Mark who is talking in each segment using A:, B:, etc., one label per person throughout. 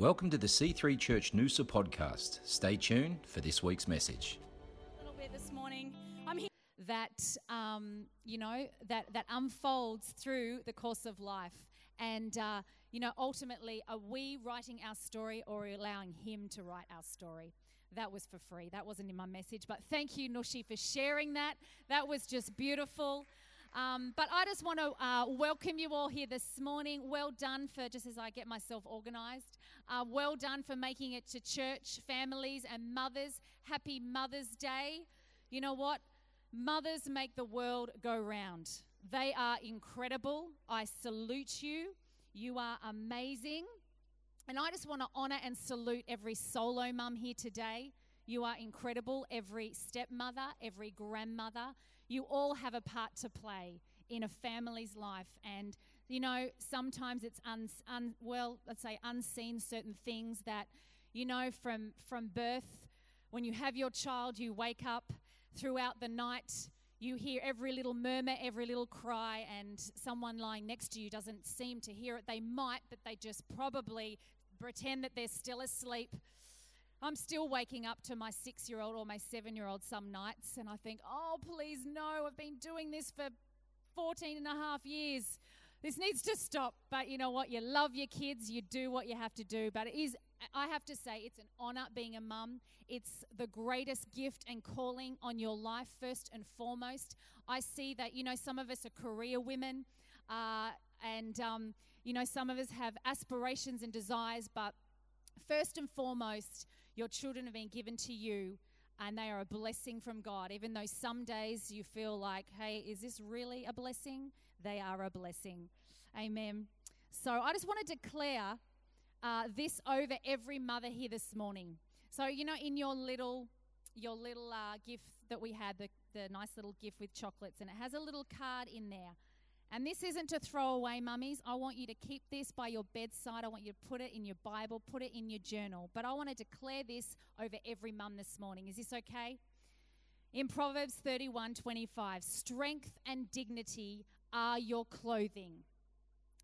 A: Welcome to the C3 Church Noosa podcast. Stay tuned for this week's message.
B: A little bit this morning. I'm here. That um, you know that that unfolds through the course of life, and uh, you know ultimately, are we writing our story or allowing Him to write our story? That was for free. That wasn't in my message, but thank you, Nushi, for sharing that. That was just beautiful. Um, but I just want to uh, welcome you all here this morning. Well done for just as I get myself organized. Uh, well done for making it to church, families and mothers. Happy Mother's Day. You know what? Mothers make the world go round. They are incredible. I salute you. You are amazing. And I just want to honor and salute every solo mum here today. You are incredible. Every stepmother, every grandmother, you all have a part to play in a family's life. And, you know, sometimes it's, un, un, well, let's say unseen certain things that, you know, from, from birth, when you have your child, you wake up throughout the night. You hear every little murmur, every little cry, and someone lying next to you doesn't seem to hear it. They might, but they just probably pretend that they're still asleep I'm still waking up to my six year old or my seven year old some nights, and I think, oh, please, no, I've been doing this for 14 and a half years. This needs to stop. But you know what? You love your kids, you do what you have to do. But it is, I have to say, it's an honor being a mum. It's the greatest gift and calling on your life, first and foremost. I see that, you know, some of us are career women, uh, and, um, you know, some of us have aspirations and desires, but first and foremost, your children have been given to you and they are a blessing from God. Even though some days you feel like, hey, is this really a blessing? They are a blessing. Amen. So I just want to declare uh, this over every mother here this morning. So, you know, in your little your little uh, gift that we had, the, the nice little gift with chocolates, and it has a little card in there. And this isn't to throw away, mummies. I want you to keep this by your bedside. I want you to put it in your Bible, put it in your journal. But I want to declare this over every mum this morning. Is this okay? In Proverbs 31 25, strength and dignity are your clothing.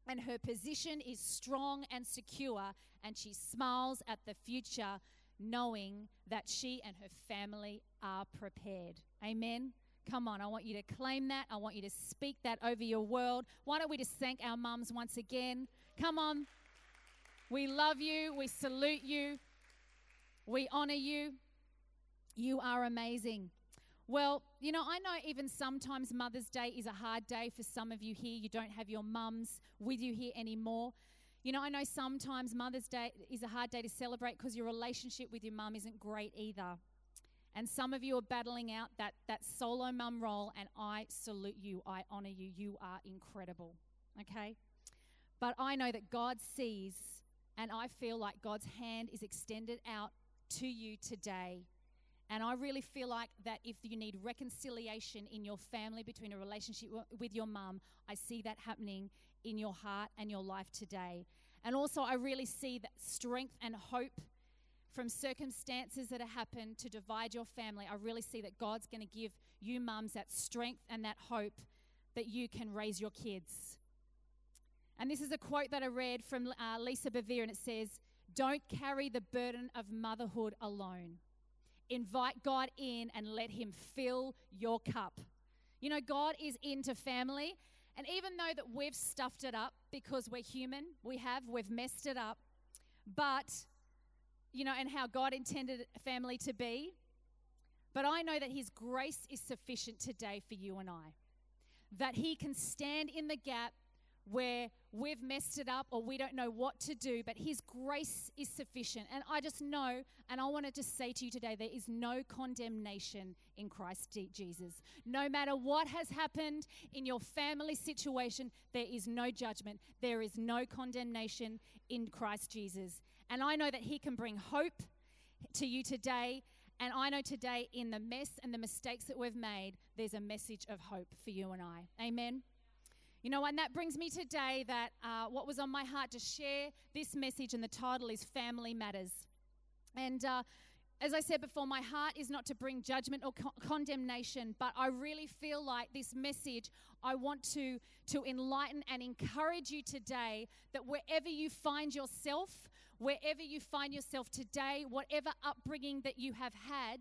B: And her position is strong and secure, and she smiles at the future, knowing that she and her family are prepared. Amen. Come on, I want you to claim that. I want you to speak that over your world. Why don't we just thank our mums once again? Come on. We love you. We salute you. We honor you. You are amazing. Well, you know, I know even sometimes Mother's Day is a hard day for some of you here. You don't have your mums with you here anymore. You know, I know sometimes Mother's Day is a hard day to celebrate because your relationship with your mum isn't great either. And some of you are battling out that, that solo mum role, and I salute you. I honor you. You are incredible. Okay? But I know that God sees, and I feel like God's hand is extended out to you today. And I really feel like that if you need reconciliation in your family between a relationship with your mum, I see that happening in your heart and your life today. And also, I really see that strength and hope from circumstances that have happened to divide your family, I really see that God's going to give you mums that strength and that hope that you can raise your kids. And this is a quote that I read from uh, Lisa Bevere, and it says, Don't carry the burden of motherhood alone. Invite God in and let Him fill your cup. You know, God is into family. And even though that we've stuffed it up because we're human, we have, we've messed it up, but you know, and how God intended family to be. But I know that His grace is sufficient today for you and I. That He can stand in the gap where we've messed it up or we don't know what to do, but His grace is sufficient. And I just know, and I wanted to say to you today, there is no condemnation in Christ Jesus. No matter what has happened in your family situation, there is no judgment, there is no condemnation in Christ Jesus. And I know that He can bring hope to you today. And I know today, in the mess and the mistakes that we've made, there's a message of hope for you and I. Amen. You know, and that brings me today that uh, what was on my heart to share this message, and the title is Family Matters. And uh, as I said before, my heart is not to bring judgment or co- condemnation, but I really feel like this message, I want to, to enlighten and encourage you today that wherever you find yourself, wherever you find yourself today, whatever upbringing that you have had,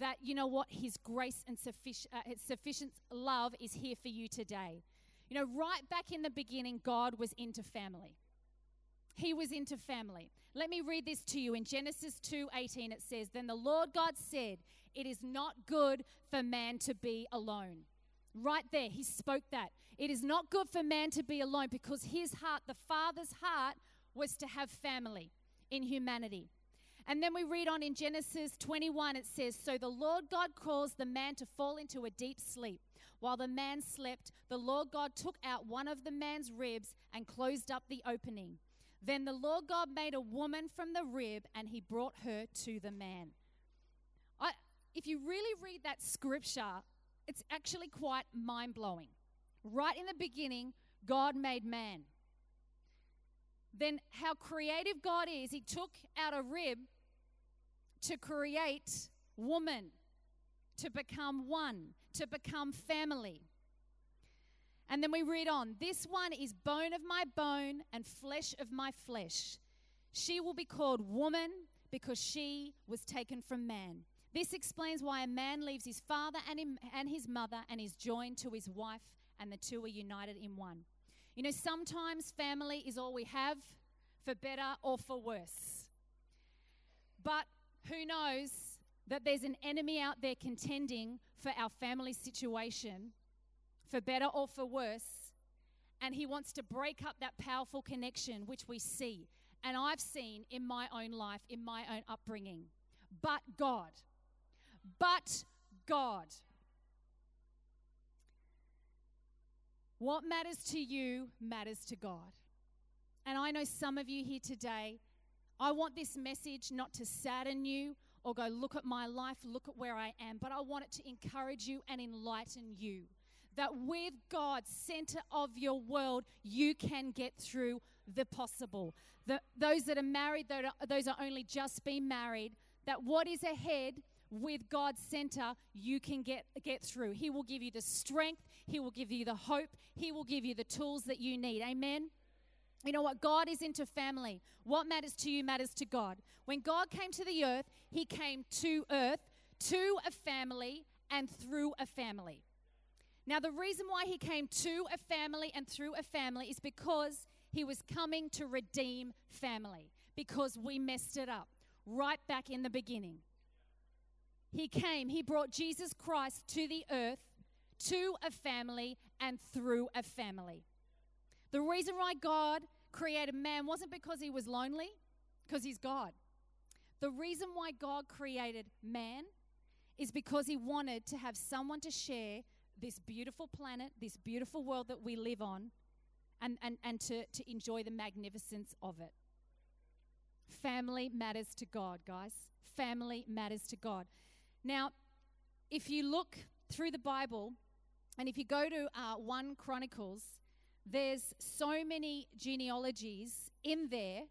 B: that you know what? His grace and sufficient, uh, sufficient love is here for you today. You know, right back in the beginning, God was into family. He was into family. Let me read this to you. In Genesis 2:18 it says, "Then the Lord God said, it is not good for man to be alone." Right there, he spoke that. It is not good for man to be alone because his heart, the Father's heart, was to have family in humanity. And then we read on in Genesis 21, it says, So the Lord God caused the man to fall into a deep sleep. While the man slept, the Lord God took out one of the man's ribs and closed up the opening. Then the Lord God made a woman from the rib and he brought her to the man. I, if you really read that scripture, it's actually quite mind blowing. Right in the beginning, God made man. Then, how creative God is, He took out a rib to create woman, to become one, to become family. And then we read on this one is bone of my bone and flesh of my flesh. She will be called woman because she was taken from man. This explains why a man leaves his father and, him, and his mother and is joined to his wife, and the two are united in one. You know, sometimes family is all we have, for better or for worse. But who knows that there's an enemy out there contending for our family situation, for better or for worse, and he wants to break up that powerful connection which we see and I've seen in my own life, in my own upbringing. But God, but God. What matters to you matters to God. And I know some of you here today, I want this message not to sadden you or go, look at my life, look at where I am, but I want it to encourage you and enlighten you. That with God, center of your world, you can get through the possible. The, those that are married, those are only just been married, that what is ahead with God's center, you can get, get through. He will give you the strength, He will give you the hope, He will give you the tools that you need. Amen. You know what? God is into family. What matters to you matters to God. When God came to the earth, He came to earth, to a family, and through a family. Now, the reason why He came to a family and through a family is because He was coming to redeem family, because we messed it up right back in the beginning. He came, He brought Jesus Christ to the earth, to a family, and through a family. The reason why God created man wasn't because he was lonely, because he's God. The reason why God created man is because he wanted to have someone to share this beautiful planet, this beautiful world that we live on, and, and, and to, to enjoy the magnificence of it. Family matters to God, guys. Family matters to God. Now, if you look through the Bible, and if you go to uh, 1 Chronicles, there's so many genealogies in there,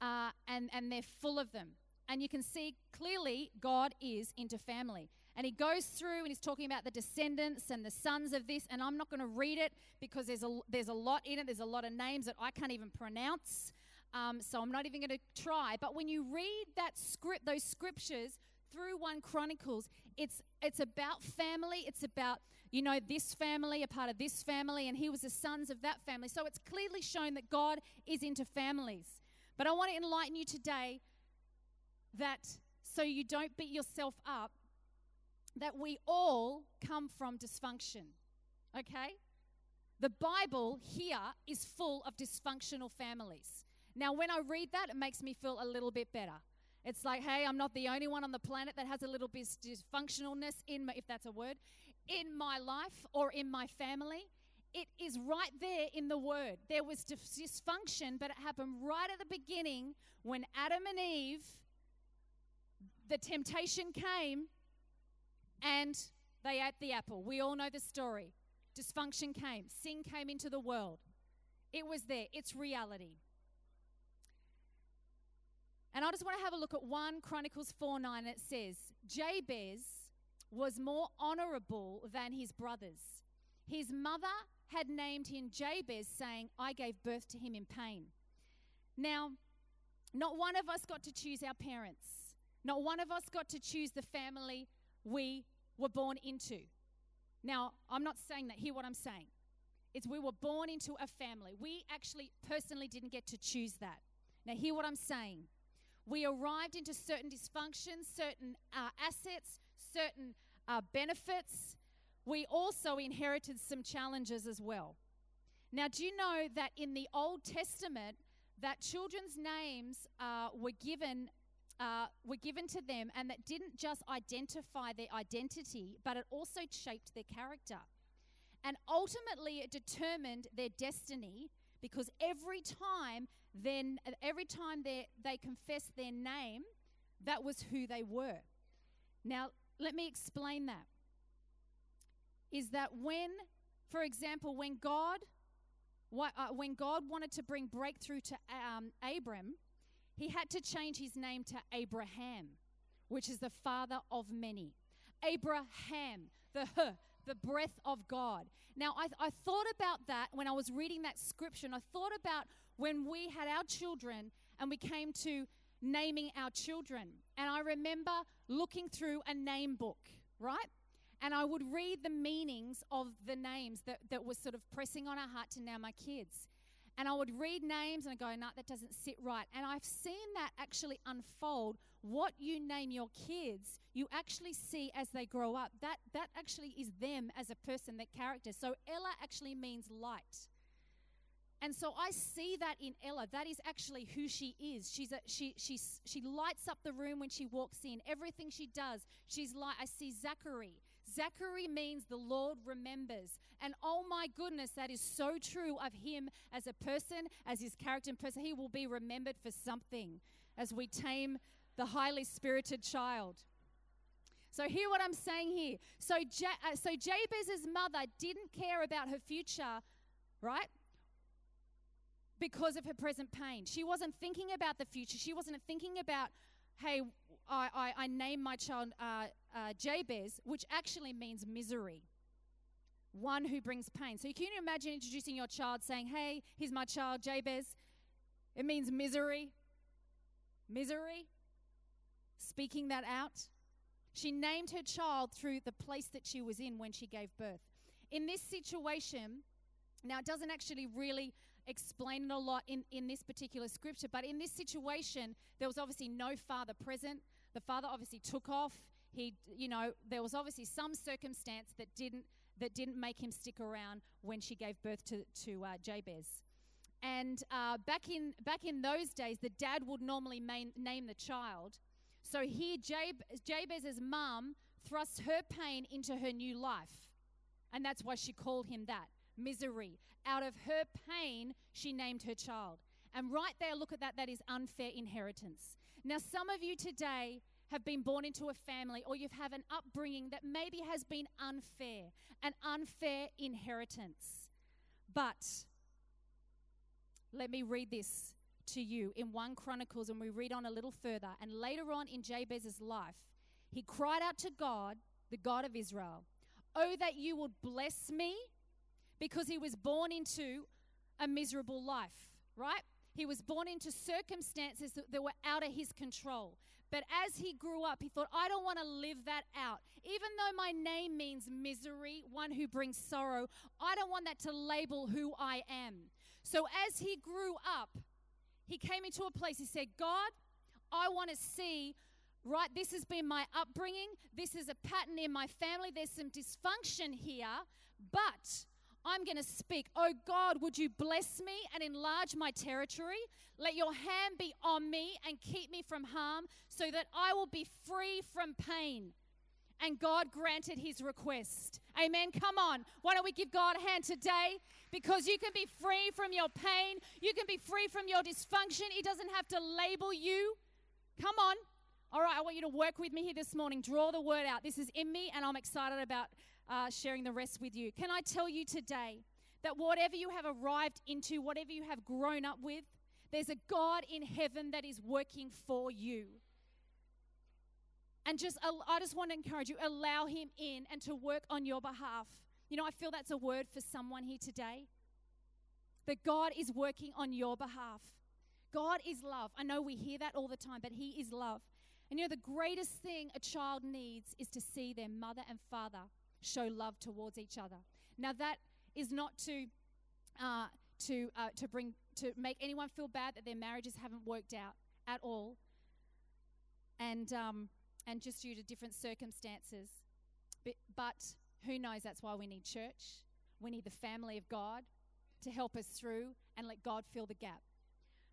B: uh, and, and they're full of them. And you can see clearly God is into family. And he goes through and he's talking about the descendants and the sons of this. And I'm not going to read it because there's a, there's a lot in it. There's a lot of names that I can't even pronounce. Um, so I'm not even going to try. But when you read that script, those scriptures through 1 Chronicles, it's, it's about family. It's about you know, this family, a part of this family, and he was the sons of that family. So it's clearly shown that God is into families. But I want to enlighten you today that so you don't beat yourself up, that we all come from dysfunction. Okay? The Bible here is full of dysfunctional families. Now, when I read that, it makes me feel a little bit better. It's like, hey, I'm not the only one on the planet that has a little bit dysfunctionalness in, my, if that's a word, in my life or in my family. It is right there in the word. There was dysfunction, but it happened right at the beginning when Adam and Eve, the temptation came and they ate the apple. We all know the story. Dysfunction came, sin came into the world. It was there, it's reality. And I just want to have a look at 1 Chronicles 4 9. It says, Jabez was more honorable than his brothers. His mother had named him Jabez, saying, I gave birth to him in pain. Now, Not one of us got to choose our parents. Not one of us got to choose the family we were born into. Now, I'm not saying that. Hear what I'm saying. It's we were born into a family. We actually personally didn't get to choose that. Now, hear what I'm saying. We arrived into certain dysfunctions, certain uh, assets, certain uh, benefits. We also inherited some challenges as well. Now, do you know that in the Old Testament, that children's names uh, were given uh, were given to them, and that didn't just identify their identity, but it also shaped their character. And ultimately, it determined their destiny because every time then every time they, they confessed their name, that was who they were. Now, let me explain that. Is that when, for example, when God, uh, when God wanted to bring breakthrough to um, Abram, he had to change his name to Abraham, which is the father of many. Abraham, the H, the breath of God. Now, I, I thought about that when I was reading that scripture, and I thought about when we had our children and we came to naming our children. And I remember looking through a name book, right? And I would read the meanings of the names that, that was sort of pressing on our heart to name my kids. And I would read names and I go, no, that doesn't sit right. And I've seen that actually unfold. What you name your kids, you actually see as they grow up. That that actually is them as a person, that character. So Ella actually means light. And so I see that in Ella. That is actually who she is. She's a, she, she, she lights up the room when she walks in. Everything she does, she's like, I see Zachary. Zachary means the Lord remembers. And oh my goodness, that is so true of him as a person, as his character and person. He will be remembered for something as we tame the highly spirited child. So, hear what I'm saying here. So, uh, so Jabez's mother didn't care about her future, right? Because of her present pain. She wasn't thinking about the future. She wasn't thinking about, hey, I, I, I named my child uh, uh, Jabez, which actually means misery. One who brings pain. So, can you imagine introducing your child saying, Hey, here's my child, Jabez? It means misery. Misery. Speaking that out. She named her child through the place that she was in when she gave birth. In this situation, now it doesn't actually really explain it a lot in, in this particular scripture, but in this situation, there was obviously no father present. The father obviously took off. He, you know, there was obviously some circumstance that didn't that didn't make him stick around when she gave birth to to uh, Jabez. And uh, back in back in those days, the dad would normally main, name the child. So here, Jab, Jabez's mum thrust her pain into her new life, and that's why she called him that misery. Out of her pain, she named her child. And right there, look at that. That is unfair inheritance. Now, some of you today have been born into a family or you have had an upbringing that maybe has been unfair, an unfair inheritance. But let me read this to you in 1 Chronicles, and we read on a little further. And later on in Jabez's life, he cried out to God, the God of Israel, Oh, that you would bless me, because he was born into a miserable life, right? He was born into circumstances that, were out of his control. But as he grew up, he thought, I don't want to live that out. Even though my name means misery, one who brings sorrow, I don't want that to label who I am. So as he grew up, he came into a place, he said, God, I want to see, right? This has been my upbringing. This is a pattern in my family. There's some dysfunction here, but I'm going to speak. Oh God, would you bless me and enlarge my territory? Let your hand be on me and keep me from harm so that I will be free from pain. And God granted his request. Amen. Come on. Why don't we give God a hand today? Because you can be free from your pain, you can be free from your dysfunction. He doesn't have to label you. Come on. All right, I want you to work with me here this morning. Draw the word out. This is in me, and I'm excited about uh, sharing the rest with you. Can I tell you today that whatever you have arrived into, whatever you have grown up with, there's a God in heaven that is working for you. And just, I just want to encourage you, allow Him in and to work on your behalf. You know, I feel that's a word for someone here today. That God is working on your behalf. God is love. I know we hear that all the time, but He is love. And you know, the greatest thing a child needs is to see their mother and father show love towards each other. Now, that is not to uh, to uh, to bring to make anyone feel bad that their marriages haven't worked out at all, and um, and just due to different circumstances. But, but who knows? That's why we need church. We need the family of God to help us through and let God fill the gap.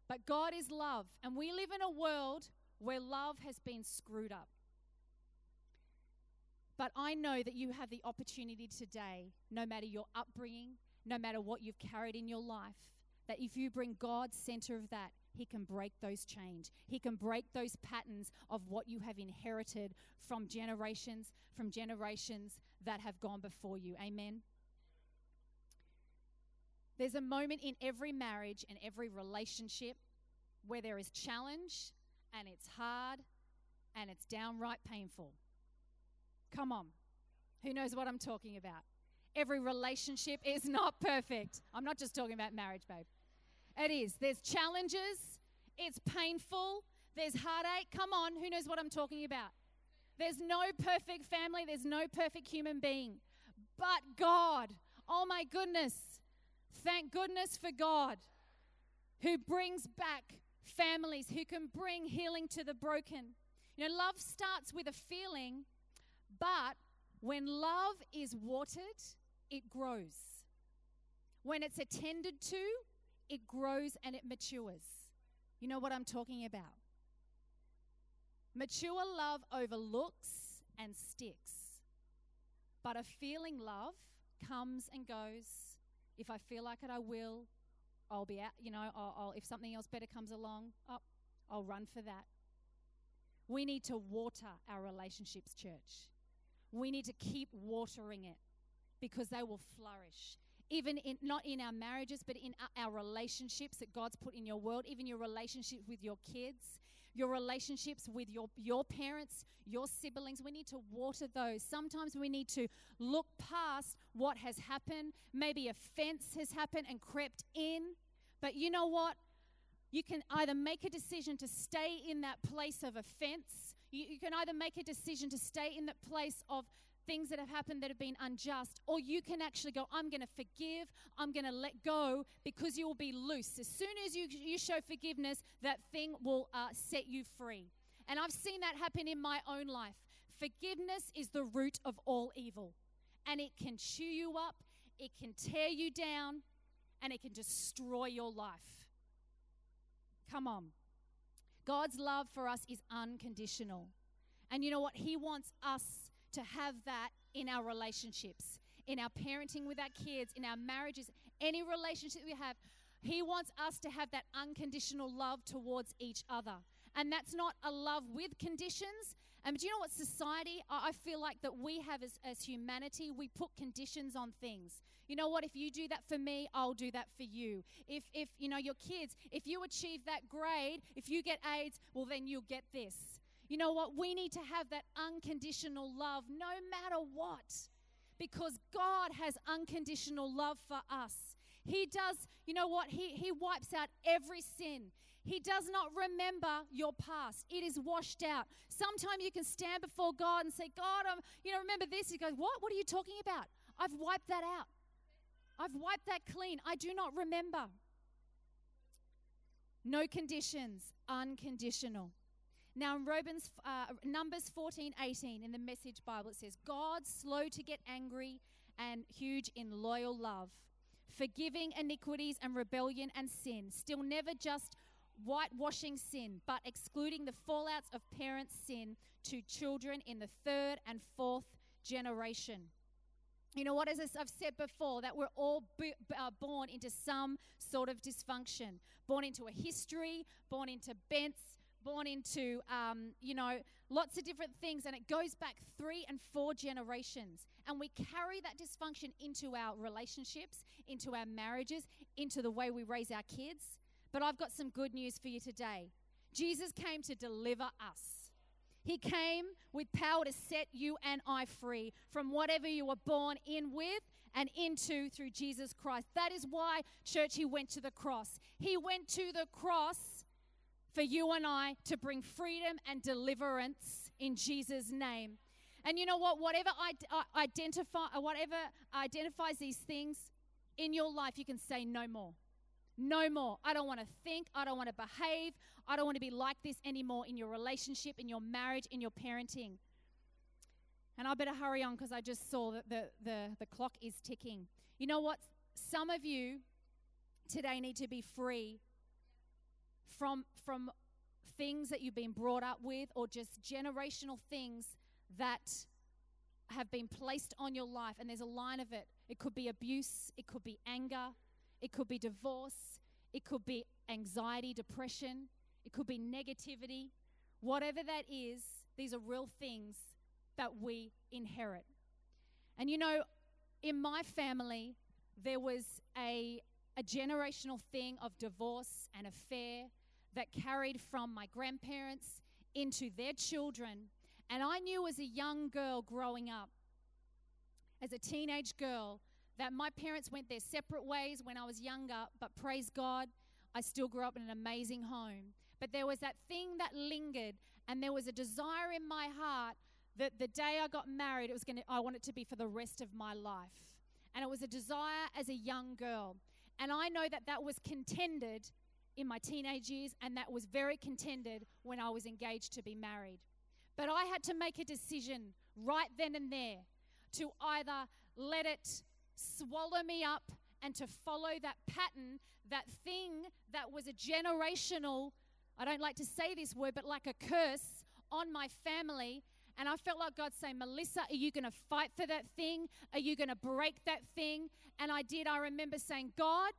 B: But God is love, and we live in a world where love has been screwed up. But I know that you have the opportunity today, no matter your upbringing, no matter what you've carried in your life, that if you bring God center of that, He can break those chains. He can break those patterns of what you have inherited from generations, from generations that have gone before you. Amen. There's a moment in every marriage and every relationship where there is challenge and it's hard and it's downright painful. Come on. Who knows what I'm talking about? Every relationship is not perfect. I'm not just talking about marriage, babe. It is. There's challenges, it's painful, there's heartache. Come on, who knows what I'm talking about? There's no perfect family, there's no perfect human being. But God, oh my goodness, thank goodness for God who brings back families, who can bring healing to the broken. You know, love starts with a feeling, but when love is watered, it grows. When it's attended to, it grows and it matures. You know what I'm talking about? Mature love overlooks and sticks. But a feeling love comes and goes. If I feel like it, I will. I'll be out, you know, I'll, I'll, if something else better comes along, oh, I'll run for that. We need to water our relationships, church. We need to keep watering it because they will flourish. Even in, not in our marriages, but in our relationships that God's put in your world, even your relationships with your kids, your relationships with your, your parents, your siblings. We need to water those. Sometimes we need to look past what has happened. Maybe a fence has happened and crept in. But you know what? You can either make a decision to stay in that place of offense. You, you can either make a decision to stay in that place of things that have happened that have been unjust, or you can actually go, I'm going to forgive, I'm going to let go because you will be loose. As soon as you, you show forgiveness, that thing will uh, set you free. And I've seen that happen in my own life. Forgiveness is the root of all evil, and it can chew you up, it can tear you down, and it can destroy your life. Come on. God's love for us is unconditional. And you know what? He wants us to have that in our relationships, in our parenting with our kids, in our marriages, any relationship we have. He wants us to have that unconditional love towards each other. And that's not a love with conditions. And do you know what society, I feel like that we have as, as humanity, we put conditions on things. You know what? If you do that for me, I'll do that for you. If, if you know, your kids, if you achieve that grade, if you get AIDS, well, then you'll get this. You know what? We need to have that unconditional love no matter what. Because God has unconditional love for us. He does, you know what? He, he wipes out every sin. He does not remember your past. It is washed out. Sometimes you can stand before God and say, God, I'm, you know, remember this. He goes, What? What are you talking about? I've wiped that out. I've wiped that clean. I do not remember. No conditions, unconditional. Now, in Romans, uh, Numbers 14 18 in the Message Bible, it says, God slow to get angry and huge in loyal love, forgiving iniquities and rebellion and sin, still never just whitewashing sin, but excluding the fallouts of parents' sin to children in the third and fourth generation. You know what, as I've said before, that we're all uh, born into some sort of dysfunction, born into a history, born into bents, born into, um, you know, lots of different things, and it goes back three and four generations. And we carry that dysfunction into our relationships, into our marriages, into the way we raise our kids. But I've got some good news for you today. Jesus came to deliver us. He came with power to set you and I free from whatever you were born in with and into through Jesus Christ. That is why, church, he went to the cross. He went to the cross for you and I to bring freedom and deliverance in Jesus' name. And you know what? Whatever uh, identify, uh, whatever identifies these things in your life, you can say no more. No more. I don't want to think. I don't want to behave. I don't want to be like this anymore in your relationship, in your marriage, in your parenting. And I better hurry on because I just saw that the, the, the clock is ticking. You know what? Some of you today need to be free from, from things that you've been brought up with or just generational things that have been placed on your life. And there's a line of it. It could be abuse, it could be anger, it could be divorce, it could be anxiety, depression, it could be negativity. Whatever that is, these are real things that we inherit. And you know, in my family, there was a, a generational thing of divorce and affair that carried from my grandparents into their children. And I knew as a young girl growing up, as a teenage girl, that my parents went their separate ways when I was younger, but praise God, I still grew up in an amazing home. But there was that thing that lingered, and there was a desire in my heart that the day I got married, it was going to, I want it to be for the rest of my life. And it was a desire as a young girl. And I know that that was contended in my teenage years, and that was very contended when I was engaged to be married. But I had to make a decision right then and there to either let it swallow me up and to follow that pattern, that thing that was a generational, I don't like to say this word, but like a curse on my family. And I felt like God saying, Melissa, are you going to fight for that thing? Are you going to break that thing? And I did. I remember saying, God,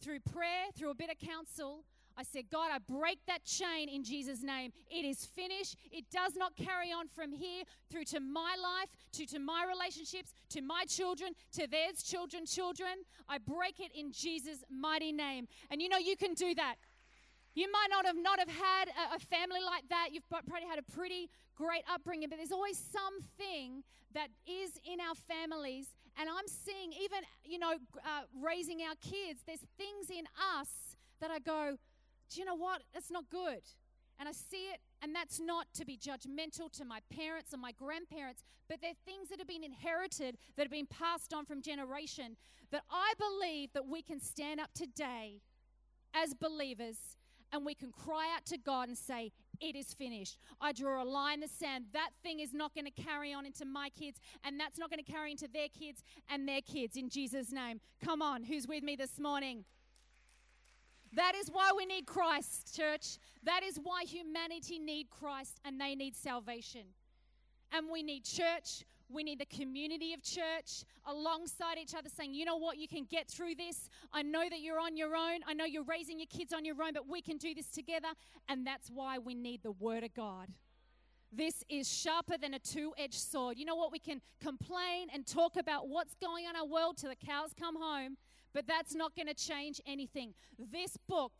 B: through prayer, through a bit of counsel, I said, God, I break that chain in Jesus' name. It is finished. It does not carry on from here through to my life, to, to my relationships, to my children, to theirs, children, children. I break it in Jesus' mighty name. And you know, you can do that. You might not have not have had a, a family like that. You've probably had a pretty great upbringing, but there's always something that is in our families. And I'm seeing, even, you know, uh, raising our kids, there's things in us that I go, do you know what? That's not good. And I see it, and that's not to be judgmental to my parents or my grandparents, but they're things that have been inherited, that have been passed on from generation, that I believe that we can stand up today as believers and we can cry out to God and say, It is finished. I draw a line in the sand. That thing is not going to carry on into my kids, and that's not going to carry into their kids and their kids in Jesus' name. Come on, who's with me this morning? That is why we need Christ, church. That is why humanity need Christ and they need salvation. And we need church. We need the community of church alongside each other saying, you know what, you can get through this. I know that you're on your own. I know you're raising your kids on your own, but we can do this together. And that's why we need the Word of God. This is sharper than a two edged sword. You know what? We can complain and talk about what's going on in our world till the cows come home, but that's not going to change anything. This book,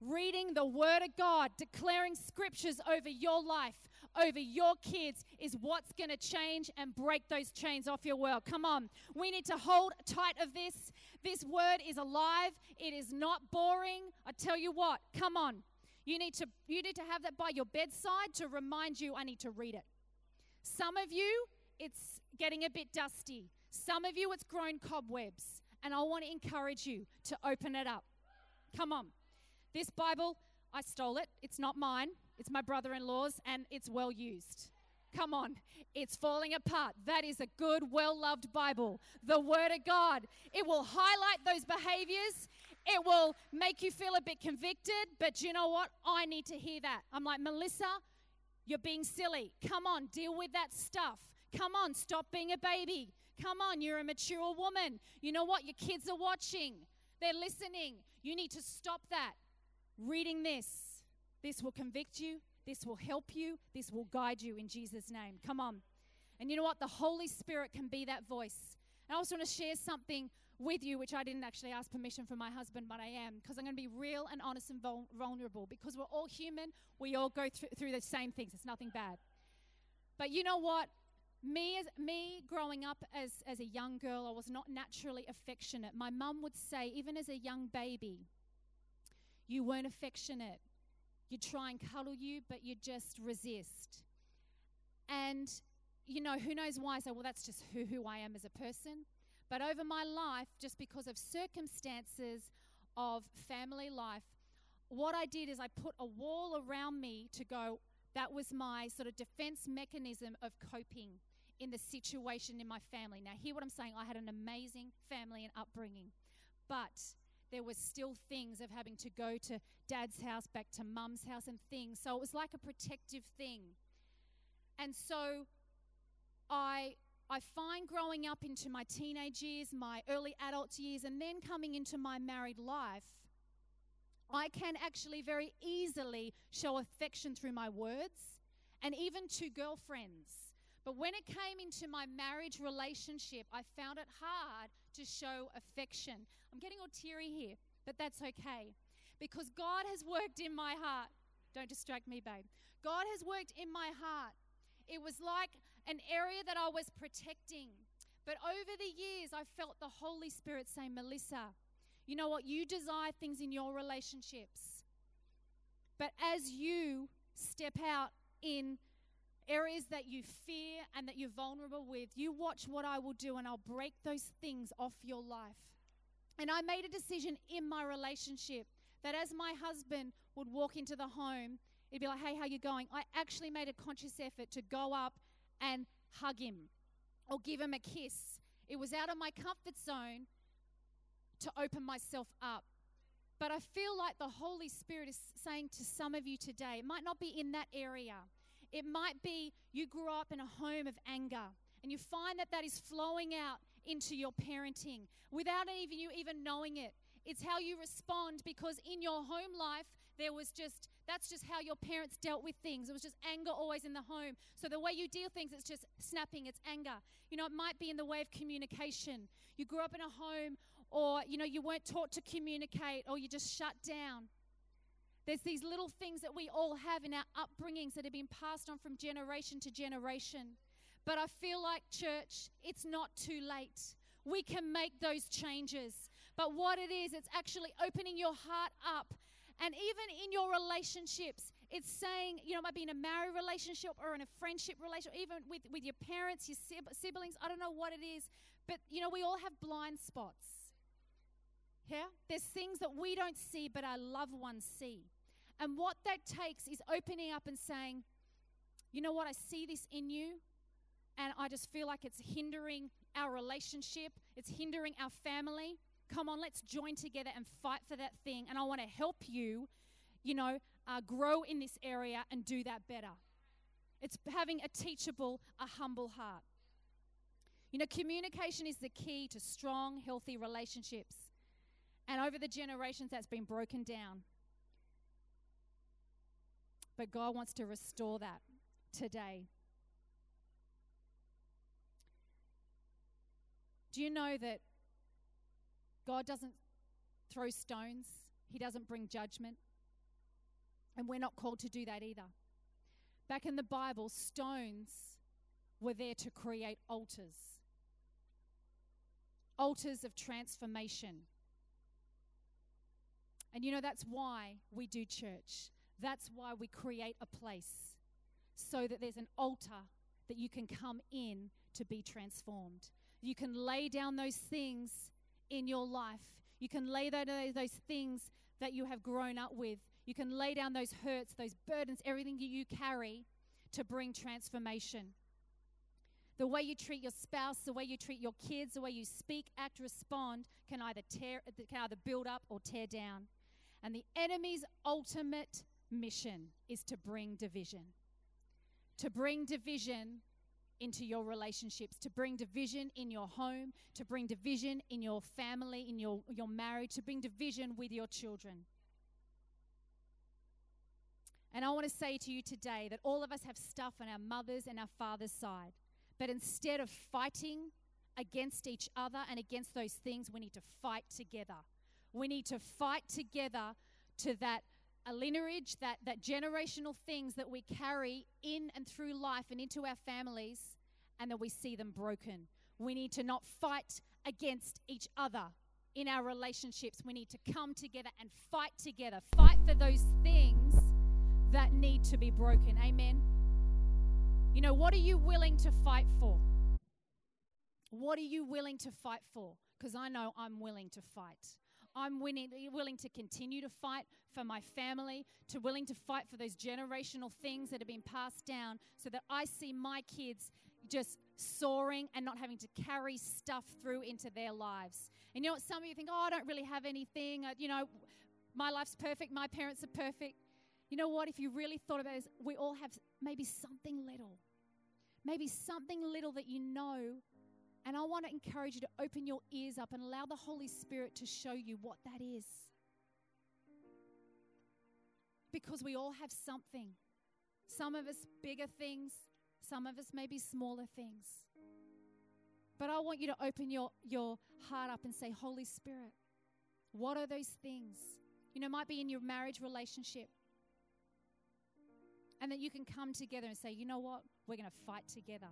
B: reading the Word of God, declaring scriptures over your life, over your kids is what's going to change and break those chains off your world. Come on. We need to hold tight of this. This word is alive. It is not boring. I tell you what, come on. You need to you need to have that by your bedside to remind you I need to read it. Some of you it's getting a bit dusty. Some of you it's grown cobwebs. And I want to encourage you to open it up. Come on. This Bible, I stole it. It's not mine. It's my brother in law's, and it's well used. Come on, it's falling apart. That is a good, well loved Bible. The Word of God. It will highlight those behaviors. It will make you feel a bit convicted, but you know what? I need to hear that. I'm like, Melissa, you're being silly. Come on, deal with that stuff. Come on, stop being a baby. Come on, you're a mature woman. You know what? Your kids are watching, they're listening. You need to stop that. Reading this this will convict you. This will help you. This will guide you in Jesus' name. Come on. And you know what? The Holy Spirit can be that voice. And I also want to share something with you, which I didn't actually ask permission from my husband, but I am, because I'm going to be real and honest and vul- vulnerable. Because we're all human, we all go th- through the same things. It's nothing bad. But you know what? Me, as, me growing up as, as a young girl, I was not naturally affectionate. My mum would say, even as a young baby, you weren't affectionate you try and cuddle you, but you just resist. And, you know, who knows why? So, well, that's just who, who I am as a person. But over my life, just because of circumstances of family life, what I did is I put a wall around me to go, that was my sort of defense mechanism of coping in the situation in my family. Now, hear what I'm saying. I had an amazing family and upbringing, but there was still things of having to go to dad's house, back to mum's house, and things. So it was like a protective thing. And so I I find growing up into my teenage years, my early adult years, and then coming into my married life, I can actually very easily show affection through my words and even to girlfriends. But when it came into my marriage relationship, I found it hard to show affection. I'm getting all teary here, but that's okay because God has worked in my heart. Don't distract me, babe. God has worked in my heart. It was like an area that I was protecting. But over the years, I felt the Holy Spirit say, Melissa, you know what? You desire things in your relationships. But as you step out in areas that you fear and that you're vulnerable with, you watch what I will do and I'll break those things off your life. And I made a decision in my relationship that as my husband would walk into the home, it'd be like, hey, how you going? I actually made a conscious effort to go up and hug him or give him a kiss. It was out of my comfort zone to open myself up. But I feel like the Holy Spirit is saying to some of you today, it might not be in that area. It might be you grew up in a home of anger and you find that that is flowing out into your parenting without even you even knowing it. It's how you respond because in your home life, there was just, that's just how your parents dealt with things. It was just anger always in the home. So the way you deal things, it's just snapping, it's anger. You know, it might be in the way of communication. You grew up in a home or, you know, you weren't taught to communicate or you just shut down. There's these little things that we all have in our upbringings that have been passed on from generation to generation. But I feel like, church, it's not too late. We can make those changes. But what it is, it's actually opening your heart up. And even in your relationships, it's saying, you know, it might be in a married relationship or in a friendship relationship, even with, with your parents, your siblings, I don't know what it is. But, you know, we all have blind spots. Yeah? There's things that we don't see, but our loved ones see. And what that takes is opening up and saying, you know what, I see this in you, and I just feel like it's hindering our relationship, it's hindering our family. Come on, let's join together and fight for that thing. And I want to help you, you know, uh, grow in this area and do that better. It's having a teachable, a humble heart. You know, communication is the key to strong, healthy relationships. And over the generations, that's been broken down. But God wants to restore that today. Do you know that God doesn't throw stones? He doesn't bring judgment. And we're not called to do that either. Back in the Bible, stones were there to create altars altars of transformation. And you know, that's why we do church. That's why we create a place so that there's an altar that you can come in to be transformed. You can lay down those things in your life. You can lay down those things that you have grown up with. You can lay down those hurts, those burdens, everything that you carry to bring transformation. The way you treat your spouse, the way you treat your kids, the way you speak, act, respond can either tear can either build up or tear down. And the enemy's ultimate mission is to bring division. To bring division into your relationships, to bring division in your home, to bring division in your family, in your, your marriage, to bring division with your children. And I want to say to you today that all of us have stuff on our mother's and our father's side. But instead of fighting against each other and against those things, we need to fight together. We need to fight together to that a lineage, that, that generational things that we carry in and through life and into our families, and that we see them broken. We need to not fight against each other in our relationships. We need to come together and fight together, fight for those things that need to be broken. Amen. You know, what are you willing to fight for? What are you willing to fight for? Because I know I'm willing to fight. I'm willing, eh, willing to continue to fight for my family, to willing to fight for those generational things that have been passed down so that I see my kids just soaring and not having to carry stuff through into their lives. And you know what? Some of you think, oh, I don't really have anything. You know, my life's perfect. My parents are perfect. You know what? If you really thought about this, we all have maybe something little. Maybe something little that you know. And I want to encourage you to open your ears up and allow the Holy Spirit to show you what that is. Because we all have something. Some of us bigger things, some of us maybe smaller things. But I want you to open your, your heart up and say, Holy Spirit, what are those things? You know, might be in your marriage relationship. And that you can come together and say, you know what? We're going to fight together.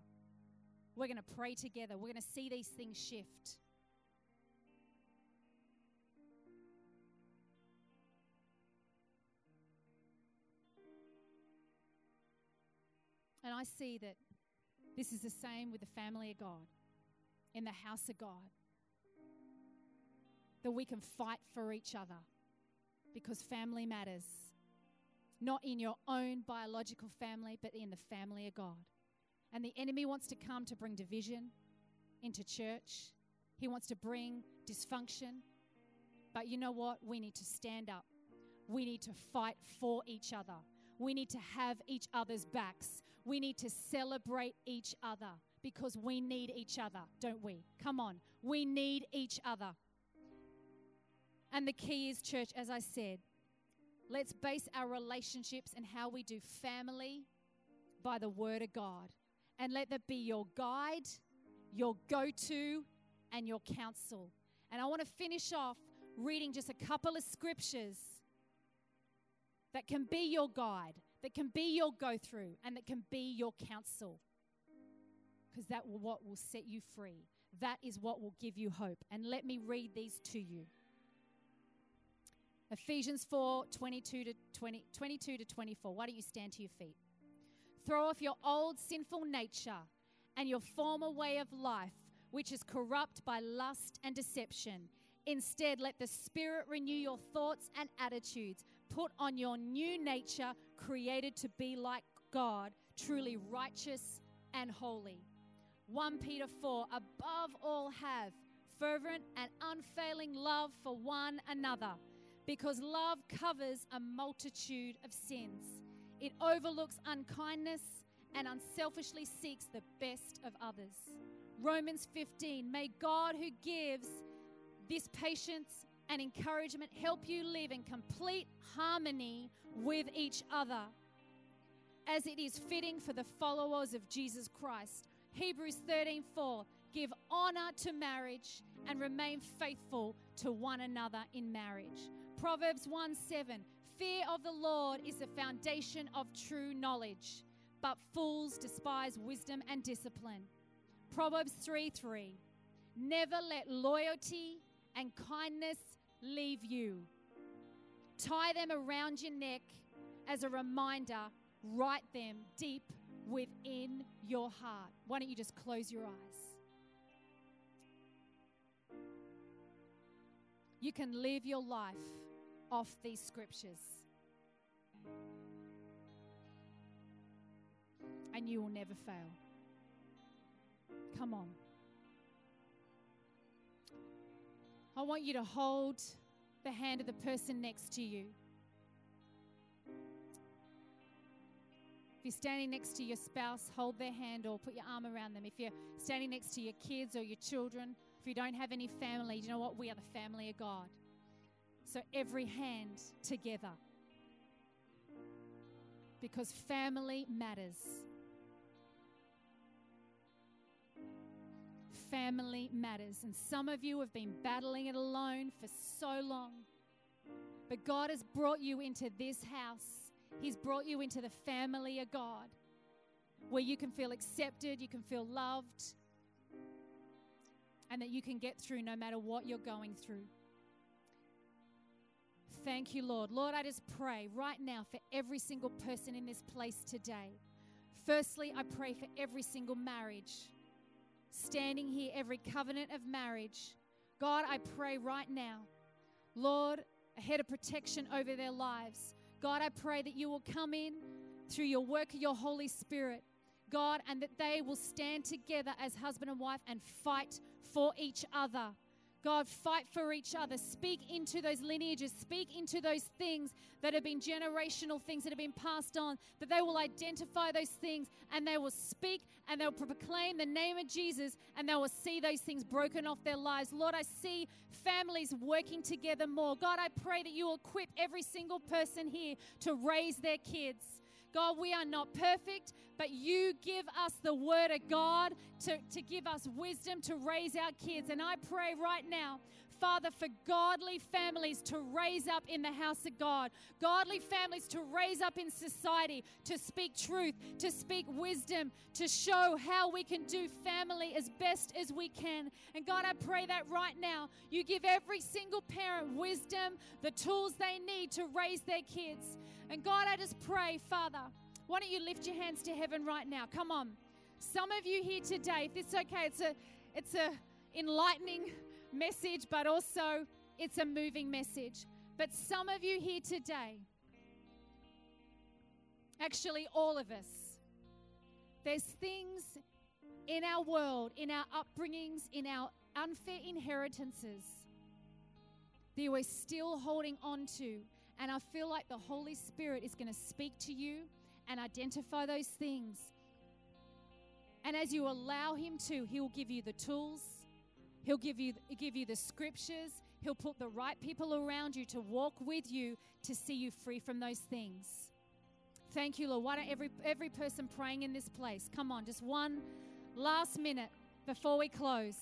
B: We're going to pray together. We're going to see these things shift. And I see that this is the same with the family of God, in the house of God. That we can fight for each other because family matters. Not in your own biological family, but in the family of God. And the enemy wants to come to bring division into church, he wants to bring dysfunction. But you know what? We need to stand up. We need to fight for each other. We need to have each other's backs. We need to celebrate each other because we need each other, don't we? Come on. We need each other. And the key is, church, as I said, let's base our relationships and how we do family by the Word of God. And let that be your guide, your go to, and your counsel. And I want to finish off reading just a couple of scriptures that can be your guide, that can be your go through, and that can be your counsel. Because that will what will set you free. That is what will give you hope. And let me read these to you. Ephesians 4 22 to, 20, 22 to 24. Why don't you stand to your feet? Throw off your old sinful nature and your former way of life, which is corrupt by lust and deception. Instead, let the Spirit renew your thoughts and attitudes. Put on your new nature, created to be like God, truly righteous and holy. 1 Peter 4 Above all, have fervent and unfailing love for one another because love covers a multitude of sins. It overlooks unkindness and unselfishly seeks the best of others. Romans 15 May God, who gives this patience and encouragement, help you live in complete harmony with each other as it is fitting for the followers of Jesus Christ. Hebrews 13 4 Give honor to marriage and remain faithful to one another in marriage. Proverbs 1 7 Fear of the Lord is the foundation of true knowledge, but fools despise wisdom and discipline. Proverbs 3 3 Never let loyalty and kindness leave you. Tie them around your neck as a reminder, write them deep within your heart. Why don't you just close your eyes? You can live your life off these scriptures. And you will never fail. Come on. I want you to hold the hand of the person next to you. If you're standing next to your spouse, hold their hand or put your arm around them. If you're standing next to your kids or your children, if you don't have any family, you know what? We are the family of God. So every hand together. Because family matters. Family matters. And some of you have been battling it alone for so long. But God has brought you into this house. He's brought you into the family of God where you can feel accepted, you can feel loved, and that you can get through no matter what you're going through. Thank you, Lord. Lord, I just pray right now for every single person in this place today. Firstly, I pray for every single marriage standing here, every covenant of marriage. God, I pray right now, Lord, a head of protection over their lives. God, I pray that you will come in through your work of your Holy Spirit, God, and that they will stand together as husband and wife and fight for each other. God, fight for each other. Speak into those lineages. Speak into those things that have been generational things that have been passed on, that they will identify those things and they will speak and they'll proclaim the name of Jesus and they will see those things broken off their lives. Lord, I see families working together more. God, I pray that you will equip every single person here to raise their kids. God, we are not perfect, but you give us the word of God to, to give us wisdom to raise our kids. And I pray right now, Father, for godly families to raise up in the house of God, godly families to raise up in society, to speak truth, to speak wisdom, to show how we can do family as best as we can. And God, I pray that right now you give every single parent wisdom, the tools they need to raise their kids. And God, I just pray, Father, why don't you lift your hands to heaven right now? Come on. Some of you here today, if it's okay, it's a it's a enlightening message, but also it's a moving message. But some of you here today, actually all of us, there's things in our world, in our upbringings, in our unfair inheritances that we're still holding on to and I feel like the Holy Spirit is going to speak to you and identify those things. And as you allow Him to, He'll give you the tools, He'll give you, give you the scriptures, He'll put the right people around you to walk with you to see you free from those things. Thank you, Lord. Why don't every, every person praying in this place, come on, just one last minute before we close.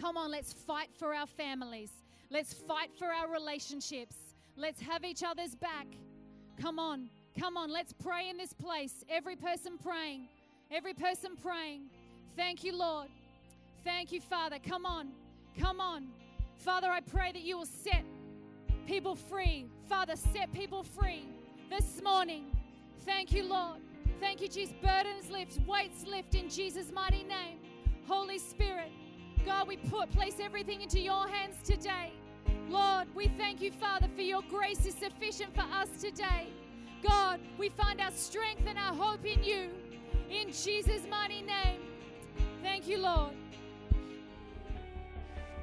B: Come on, let's fight for our families. Let's fight for our relationships. Let's have each other's back. Come on, come on, let's pray in this place. Every person praying, every person praying. Thank you, Lord. Thank you, Father. Come on, come on. Father, I pray that you will set people free. Father, set people free this morning. Thank you, Lord. Thank you, Jesus. Burdens lift, weights lift in Jesus' mighty name. Holy Spirit, God, we put place everything into your hands today. Lord, we thank you, Father, for your grace is sufficient for us today. God, we find our strength and our hope in you. In Jesus' mighty name. Thank you, Lord.